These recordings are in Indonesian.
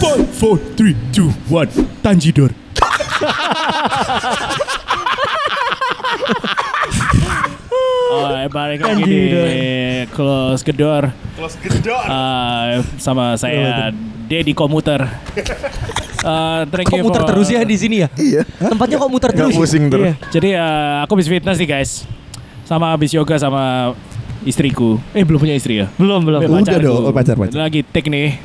Five, four, three, two, one. Tanjidor. Oh, balik lagi di Close Gedor Close gedor. uh, sama saya Dedi Komuter. Uh, thank Kok you muter for- terus ya di sini ya? Iya. Tempatnya kok muter Nggak terus? ya? pusing terus. Iya. Jadi uh, aku habis fitness nih guys, sama habis yoga sama istriku. Eh belum punya istri ya? Belum, belum. Udah pacarku. dong, oh, pacar, pacar. Lagi take nih.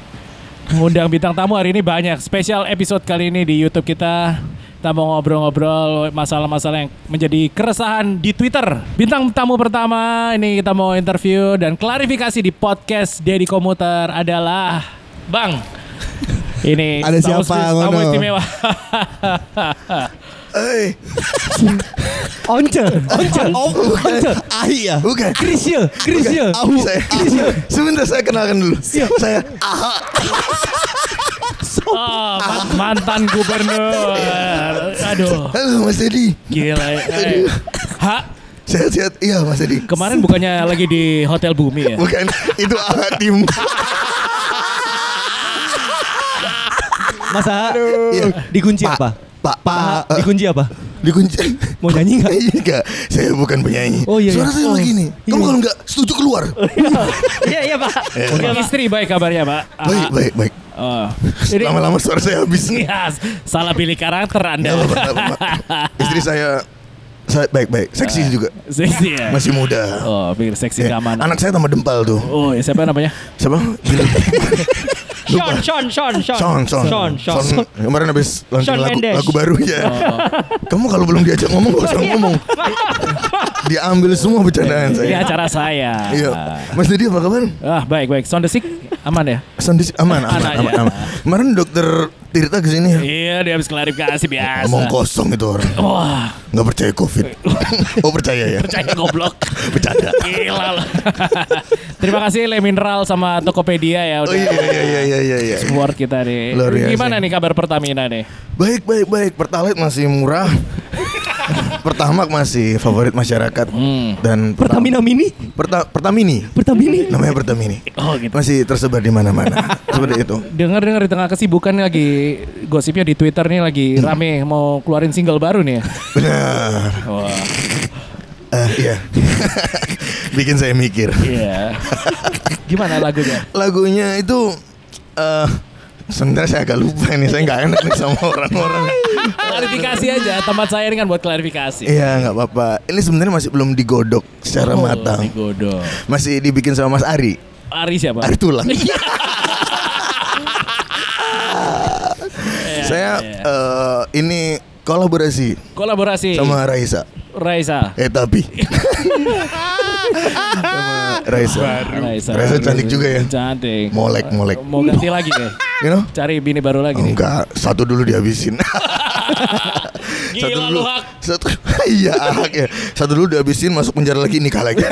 Mengundang bintang tamu hari ini banyak. Spesial episode kali ini di YouTube kita. Kita mau ngobrol-ngobrol masalah-masalah yang menjadi keresahan di Twitter. Bintang tamu pertama ini kita mau interview dan klarifikasi di podcast Dedi Komuter adalah Bang. Ini Ada siapa, Tamu istimewa. Eh, Once, once, once. ah iya. Bukan. Krisya, Krisya. Aku saya. Sebentar saya kenalkan dulu. Saya Aha. Oh, man- mantan gubernur. Aduh, Halo Mas Edi. gila. Eh. Ha, Sehat-sehat. Iya Mas Edi. kemarin bukannya lagi di Hotel Bumi ya? Bukan. Itu Aha tim. Masa Iya. dikunci Pak. apa? Pak. Pak, Pak. dikunci apa? Dikunci. Mau nyanyi nggak? Iya enggak. Saya bukan penyanyi. Oh, iya, Suara iya. saya Oh. begini. Kamu Iya. kalau enggak setuju keluar. Iya, iya Pak. Untuk istri baik kabarnya, Pak. Baik, Ah, baik, baik. Oh. Jadi Lama-lama suara saya habis. ya, salah pilih karakter Anda. Nggak apa-apa, nggak apa-apa. Istri saya saya baik-baik, seksi juga. Seksi ya. Masih muda. Oh, pikir seksi Ya, keamanan. Anak saya tambah dempal tuh. Oh, ya siapa namanya? Siapa? Bilang. Lupa. Sean, Sean, Sean, Sean, Sean, Sean. Sean. Kemarin habis launching lagu, Mendes. lagu baru ya. Oh. Kamu kalau belum diajak ngomong gak usah ngomong. Diambil semua bercandaan Ini saya. acara saya. Iya. Mas Dedi apa kabar? Ah, baik baik. Sound the sick aman ya? Sandis aman, aman, Aman aman, aja. aman. Kemarin dokter Tirta ke sini ya. Iya, dia habis klarifikasi biasa. Ngomong kosong itu orang. Wah, Nggak percaya covid. oh percaya ya. percaya goblok. Bercanda. Gila loh. Terima kasih Le Mineral sama Tokopedia ya Oh udah iya iya iya iya iya. iya. support kita nih. Luar biasa. Gimana nih kabar Pertamina nih? Baik baik baik. Pertalite masih murah. Pertamax masih favorit masyarakat Hmm. dan Pertamina Mini? Perta, Pertamini Pertamini? namanya Pertamini. Oh gitu. Masih tersebar di mana-mana. Seperti itu. Dengar-dengar di tengah kesibukan lagi gosipnya di Twitter nih lagi Hmm. rame mau keluarin single baru nih ya. Benar. Wah, Eh, iya. Bikin saya mikir. iya. Gimana lagunya? Lagunya itu eh sebentar saya agak lupa nih. Saya nggak enak nih sama orang-orang. Klarifikasi aja, tempat saya ini kan buat klarifikasi. Iya nggak apa-apa. Ini sebenarnya masih belum digodok secara Oh, matang. digodok. Masih dibikin sama Mas Ari. Ari siapa? Ari tulang. Iya, saya eh, ini kolaborasi kolaborasi sama Raisa. Raisa. Eh tapi sama Raisa. Raisa. Raisa cantik juga ya. Cantik. Molek, molek. Mau ganti lagi ya? You know? Cari bini baru lagi nih. Enggak, satu dulu dihabisin. Gila satu lu, dulu. Hak. Satu iya, Hak ya. Satu dulu dihabisin masuk penjara lagi nikah lagi.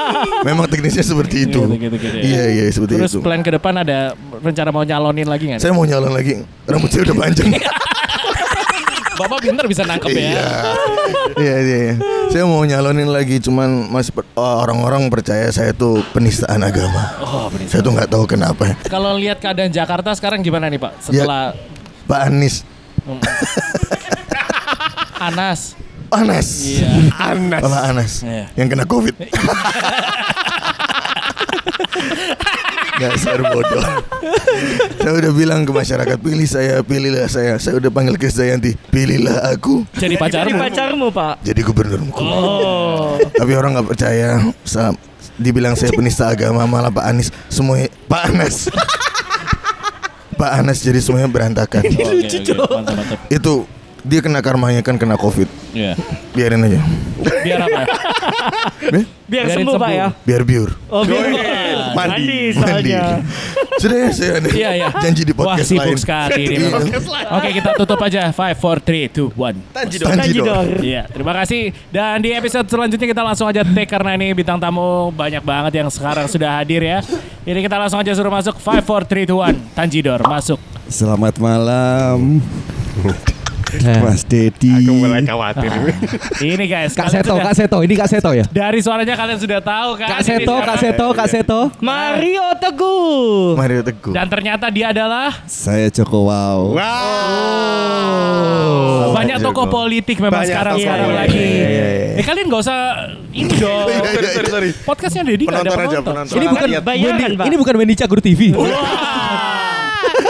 Memang teknisnya seperti itu. Gitu, gitu, gitu ya. Iya, iya seperti Terus itu. plan ke depan ada rencana mau nyalonin lagi nggak? Saya mau nyalon lagi. Rambut saya udah panjang. Bapak pinter bisa nangkep ya. Iya. Iya, iya, iya. Saya mau nyalonin lagi cuman masih per- oh, orang-orang percaya saya tuh penistaan agama. Oh, bener. Saya tuh nggak tahu kenapa. Kalau lihat keadaan Jakarta sekarang gimana nih Pak? Ya. Setelah Pak Anies Anas. Anas. Iya. Anas. Pak Anas. Iya. Yang kena Covid. Dasar bodoh. saya udah bilang ke masyarakat pilih saya, pilihlah saya. Saya udah panggil Krisdayanti, pilihlah aku Jadi pacarmu. pacarmu Pak. jadi gubernurmu. Oh. Tapi orang nggak percaya. Sa- dibilang saya penista agama malah Pak Anies semuanya Pak Anas. Pak Anas jadi semuanya berantakan. Oke, oke. Mantap, mantap. Itu dia kena karmanya kan kena Covid. Iya. Biarin aja. Biar apa? ya? Eh? Biar Biarin sembuh Pak sembuh. ya. Biar biur. Oh, biar Mandi, Mandi soalnya. Sudah ya saya ada Iya, iya. janji di Wah, podcast sibuk lain. sekali ini Iya. memang. Oke, kita tutup aja. 5 4 3 2 1. Tanjidor. Tanjidor. Iya, terima kasih. Dan di episode selanjutnya kita langsung aja take karena ini bintang tamu banyak banget yang sekarang sudah hadir ya. Ini kita langsung aja suruh masuk 5 4 3 2 1. Tanjidor masuk. Selamat malam. Mas Dedi. Aku mulai khawatir. Ini guys, Kak Seto, sudah- Kak Seto, ini Kak Seto ya? dari suaranya kalian sudah tahu kan. Kak ini Seto. Kak Seto, Kak Seto. Mario Teguh. Mario Teguh. Dan ternyata dia adalah Saya Joko Wow. Wow. banyak Joko. tokoh politik memang Banyak sekarang tokoh sekarang politik. lagi. Iya, iya, iya. Eh kalian nggak usah ini dong. Iya, iya. sorry. Podcastnya Dedi nggak ada Penonton aja, penonton. Ini bukan Bayaran, Pak. ini bukan Wendy Cagur TV.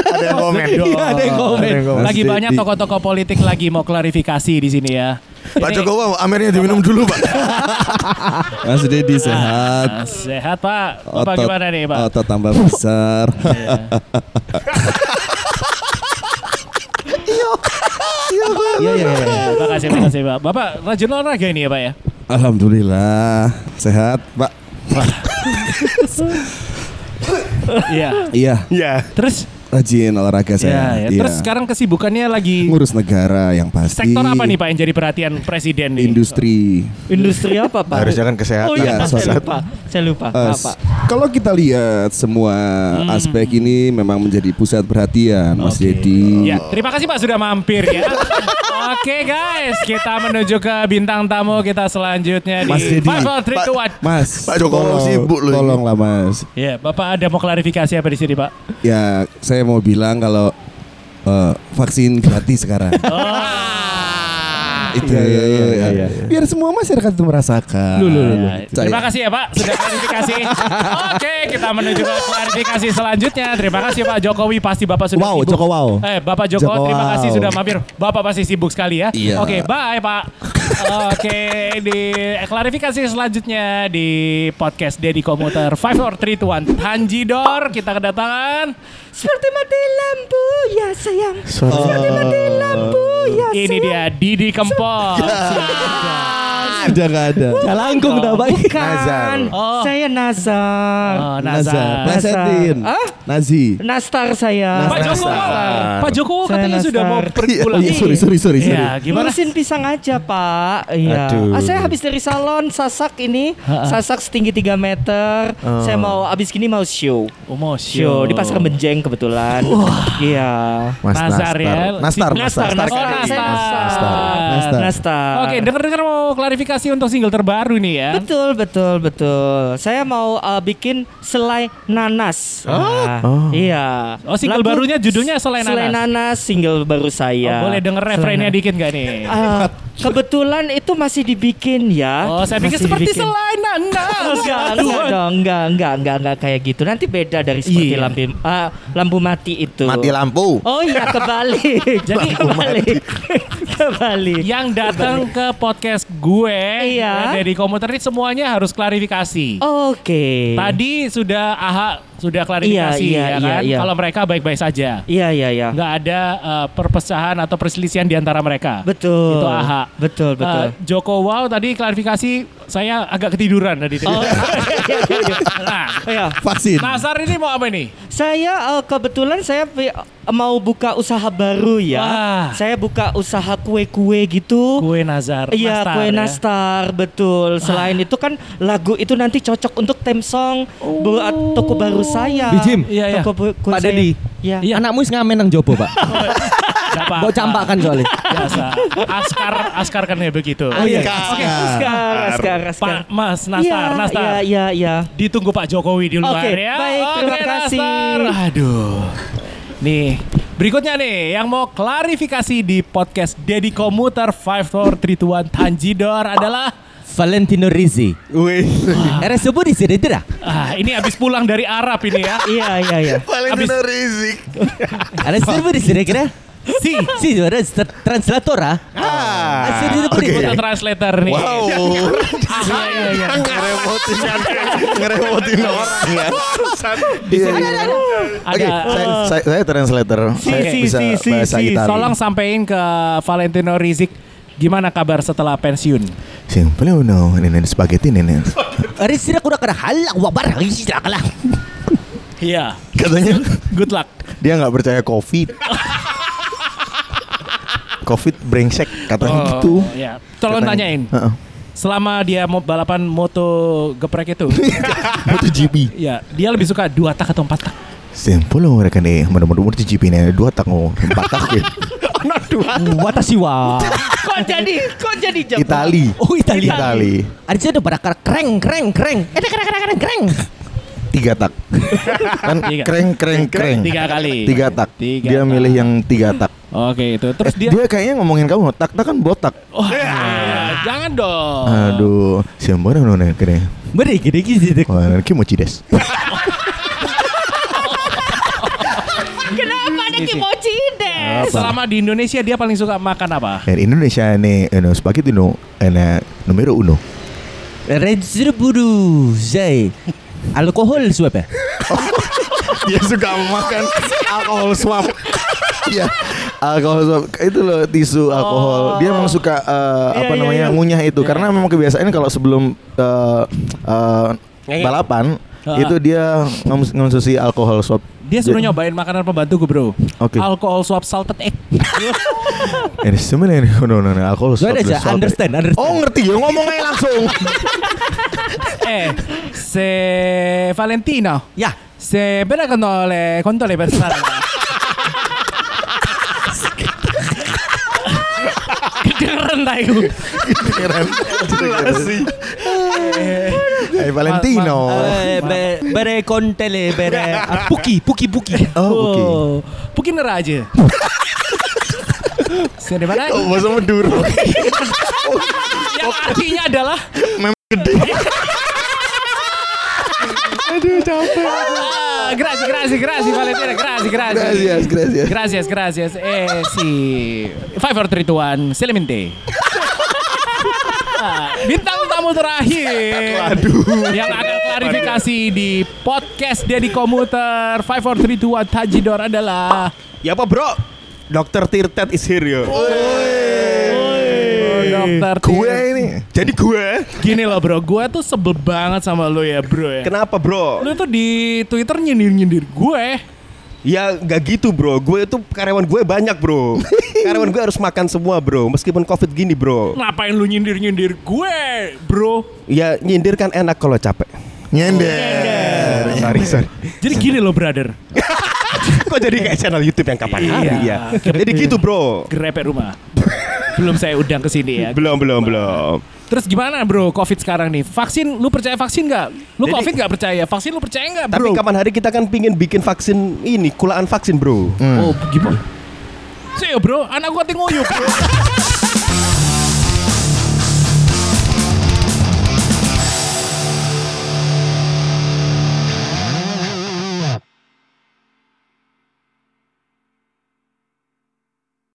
Ada yang komen. Iya, ada yang komen. Lagi banyak tokoh-tokoh politik lagi mau klarifikasi di sini ya. Pak Jokowi, amernya diminum dulu, Pak. Mas Dedi sehat. Ah, Sehat Pak. Bapak gimana nih Pak? Otot tambah besar. Iya, iya, iya. Terima kasih, terima kasih Pak. Bapak rajin olahraga ini ya Pak ya? Alhamdulillah sehat, Pak. Iya. Iya, Ya. Terus rajin olahraga ya, saya. ya. Iya. Terus sekarang kesibukannya lagi ngurus negara yang pasti. sektor apa nih Pak yang jadi perhatian presiden nih? Industri. Industri apa Pak? Harusnya kan kesehatan. Oh iya, Iya, saya lupa. Saya lupa. Apa? Kalau kita lihat semua aspek ini memang menjadi pusat perhatian, Mas Oke. Dedi. Ya, terima kasih Pak sudah mampir ya. Oke guys, kita menuju ke bintang tamu kita selanjutnya Mas di Dedi. Five, four, three, two, one. Mas, Pak Jokowi sibuk loh. Tolonglah Mas. Ya, Bapak ada mau klarifikasi apa di sini Pak? Ya, saya mau bilang kalau eh, vaksin gratis sekarang. Itu Iya, iya, iya, iya, iya. biar semua masyarakat itu merasakan. Lu, lu, lu, lu. Ya, terima kasih ya Pak sudah klarifikasi. Oke, kita menuju ke klarifikasi selanjutnya. Terima kasih Pak Jokowi pasti Bapak sudah Wow, sibuk. Joko wow. Eh, Bapak Joko, Joko terima kasih wow. sudah mampir. Bapak pasti sibuk sekali ya. Iya. Oke, bye Pak. Oke, di klarifikasi selanjutnya di podcast Dedi Komuter 5431 Tanjidor kita kedatangan Seperti mati lampu ya sayang. Seperti mati lampu ya ini dia Didi Kempot. Ada nggak ada? Jalangkung dah, Pak. Bukan. Nazar. Oh. Saya Nazar. Oh, Nazar. Nazar. Plesetin. Ah? Nazi. Nastar saya. Pak Joko, Nastar. Pak Joko Saya katanya sudah mau Nastar. pergi Iya. pulang. Oh iya, sorry, sorry, sorry, sorry. Iya, gimana? Ngurusin pisang aja pak Iya Aduh. ah, Saya habis dari salon Sasak ini Sasak setinggi 3 meter Saya mau habis gini mau show Oh, mau Show di pasar Benjeng kebetulan Iya Mas Nazar ya. Nastar, Nastar, Nastar. Oh, Nastar, Nastar. Nastar. Nastar. Nastar. Oke, dengar-dengar mau klarifikasi untuk single terbaru nih ya. Betul, betul, betul. Saya mau uh, bikin selai nanas. Nah, Oh. Iya. Oh, single Lagu barunya judulnya Selai Nanas. Selai nanas single baru saya. Oh, boleh denger refrainnya dikit gak nih? Ah, kebetulan itu masih dibikin ya. oh, saya pikir Masih seperti dibikin. Selai. Enggak, enggak dong, enggak, enggak, enggak, enggak kayak gitu. Nanti beda dari seperti Iya. lampu ah, lampu mati itu. Mati lampu. Oh iya kebalik. Jadi kebalik. kebalik. Yang datang ke podcast gue Iya. dari komuter ini semuanya harus klarifikasi. Oke. Tadi sudah AHA sudah klarifikasi Iya, iya, ya kan. iya, iya. Kalau mereka baik-baik saja. Iya, iya, iya. Nggak ada uh, perpecahan atau perselisihan di antara mereka. Betul. Itu AHA. Betul, betul. Uh, Joko Wow tadi klarifikasi saya agak ketiduran tadi. Oh, iya, iya, iya. nah, Iya. Vaksin. Nasar ini mau apa nih? Saya eh, kebetulan saya mau buka usaha baru ya. Wah. Saya buka usaha kue-kue gitu. Kue Nazar. Iya Nastar kue ya. nastar betul. Selain itu kan lagu itu nanti cocok untuk theme song buat toko baru saya. Bijim. Iya, iya. Toko Pak. Dedi. Iya. Iya. Anakmu wis ngamen nang jopo, Pak. Mau campak kan soalnya. Biasa. Askar, Askar kan ya begitu. Oh iya. Askar. Oke, Askar, Askar, Askar. Pak Mas Nastar, Iya, Nastar. Iya, iya, iya. Ditunggu Pak Jokowi di luar Oke, ya. baik, terima Oke, kasih. Nastar. Aduh. Nih, berikutnya nih yang mau klarifikasi di podcast Dedi Komuter 5431 Tanjidor adalah Valentino Rizzi. Wih. Eres sebut di sini tidak? ah ini habis pulang dari Arab ini ya. Iya, iya, iya. Valentino Rizik. Eres sebut di sini kira? Si, Si, tra- translator ah. Ah, si di oke. sini. foto translator nih. Wow. Ah, iya, iya. Ngerepotin ngerepotin orang ya. Iya, Oke, Ada saya, saya, saya translator. saya si, bisa si, si, bahasa si. Italia. Tolong sampein ke Valentino Rizik gimana kabar setelah pensiun? Simple uno, ini spaghetti ini. Eres tidak kurang kena halak wabar tidak kalah. Iya. Katanya Good luck. dia nggak percaya covid. covid brengsek katanya gitu. Ya. Tolong Katanya. tanyain. Heeh. Selama dia mau balapan moto geprek itu, MotoGP. ya dia lebih suka dua tak atau empat tak? Simple loh mereka nih, mudah-mudahan MotoGP ini ada dua tak oh, empat tak ya. Watashi wa. Kok jadi kok jadi Jepang? Itali. Oh Italia. Itali. Ada sih ada pada kreng kreng kreng. Eh kreng kreng kreng kreng. Tiga tak. kan Tiga. kreng kreng kreng. Tiga kali. Tiga tak. Tiga dia tak. milih yang tiga tak. Oke itu. Terus Eh, dia. dia kayaknya ngomongin kamu tak tak kan botak. Wah, jangan dong. Aduh, siapa nona nona kene. Beri gede gede. Wah, kimochi des. Kenapa ada kimochi Selama di Indonesia dia paling suka makan apa? En Indonesia nih, eh, no, spaghetti no, ena numero uno. Red buru zai. Alkohol suap ya? Dia suka makan alkohol swab. Iya, alkohol swab itu loh tisu alkohol. Dia memang suka eh, apa iya, namanya iya. ngunyah itu karena memang kebiasaan kalau sebelum eh, Ngenge. balapan Ah. itu dia ngons- ngonsumsi alkohol swab. Dia suruh nyobain makanan pembantuku bro. Oke. Alkohol swab salted egg. Ini sebenarnya no, no, no, alkohol Gue swab. ada aja understand understand. Oh ngerti ya ngomong aja langsung. eh, se Valentino. Ya. Se benacono le conto le persone. Kedengeran. Keren. Jelas sih. Hai Valentino. Eh, be- bere kontele bere ah, puki puki puki. Oh, oke. Mungkin aja. Se di mana? Oh, bahasa Maduro. Yang artinya adalah Aduh capek. ah, grazie, grazie, grazie Valentina, grazie, grazie. Gracias, gracias. Gracias, gracias. Eh, si 5, 4, 3, 2, 1, Selemente. Ah, Bintang tamu terakhir Yang akan klarifikasi di podcast Deddy Komuter 5, 4, 3, 2, 1 Tajidor adalah Ya apa bro? Dokter Tirtet is here yo. Dokter Gue ini. Jadi gue Gini loh bro, gue tuh sebel banget sama lo ya bro ya kenapa bro? Lu tuh di Twitter nyindir-nyindir gue Ya nggak gitu bro. Gue itu karyawan gue banyak bro. karyawan gue harus makan semua bro. Meskipun covid gini bro. Ngapain lu nyindir-nyindir gue bro Ya nyindir kan enak kalau capek. Nyender. Sorry sorry. Jadi gini loh brother Kok jadi kayak channel YouTube yang kapan hari Iya. ya? Jadi gitu bro. Grepek rumah Belum saya undang ke sini ya Belum belum belum. Terus gimana bro covid sekarang nih? Vaksin, lu percaya vaksin nggak? Lu Jadi- covid nggak percaya? Vaksin lu percaya nggak Tapi bro? kapan hari kita kan pingin bikin vaksin ini kulaan vaksin bro. Oh gimana? Sih bro, anak gua tinggal bro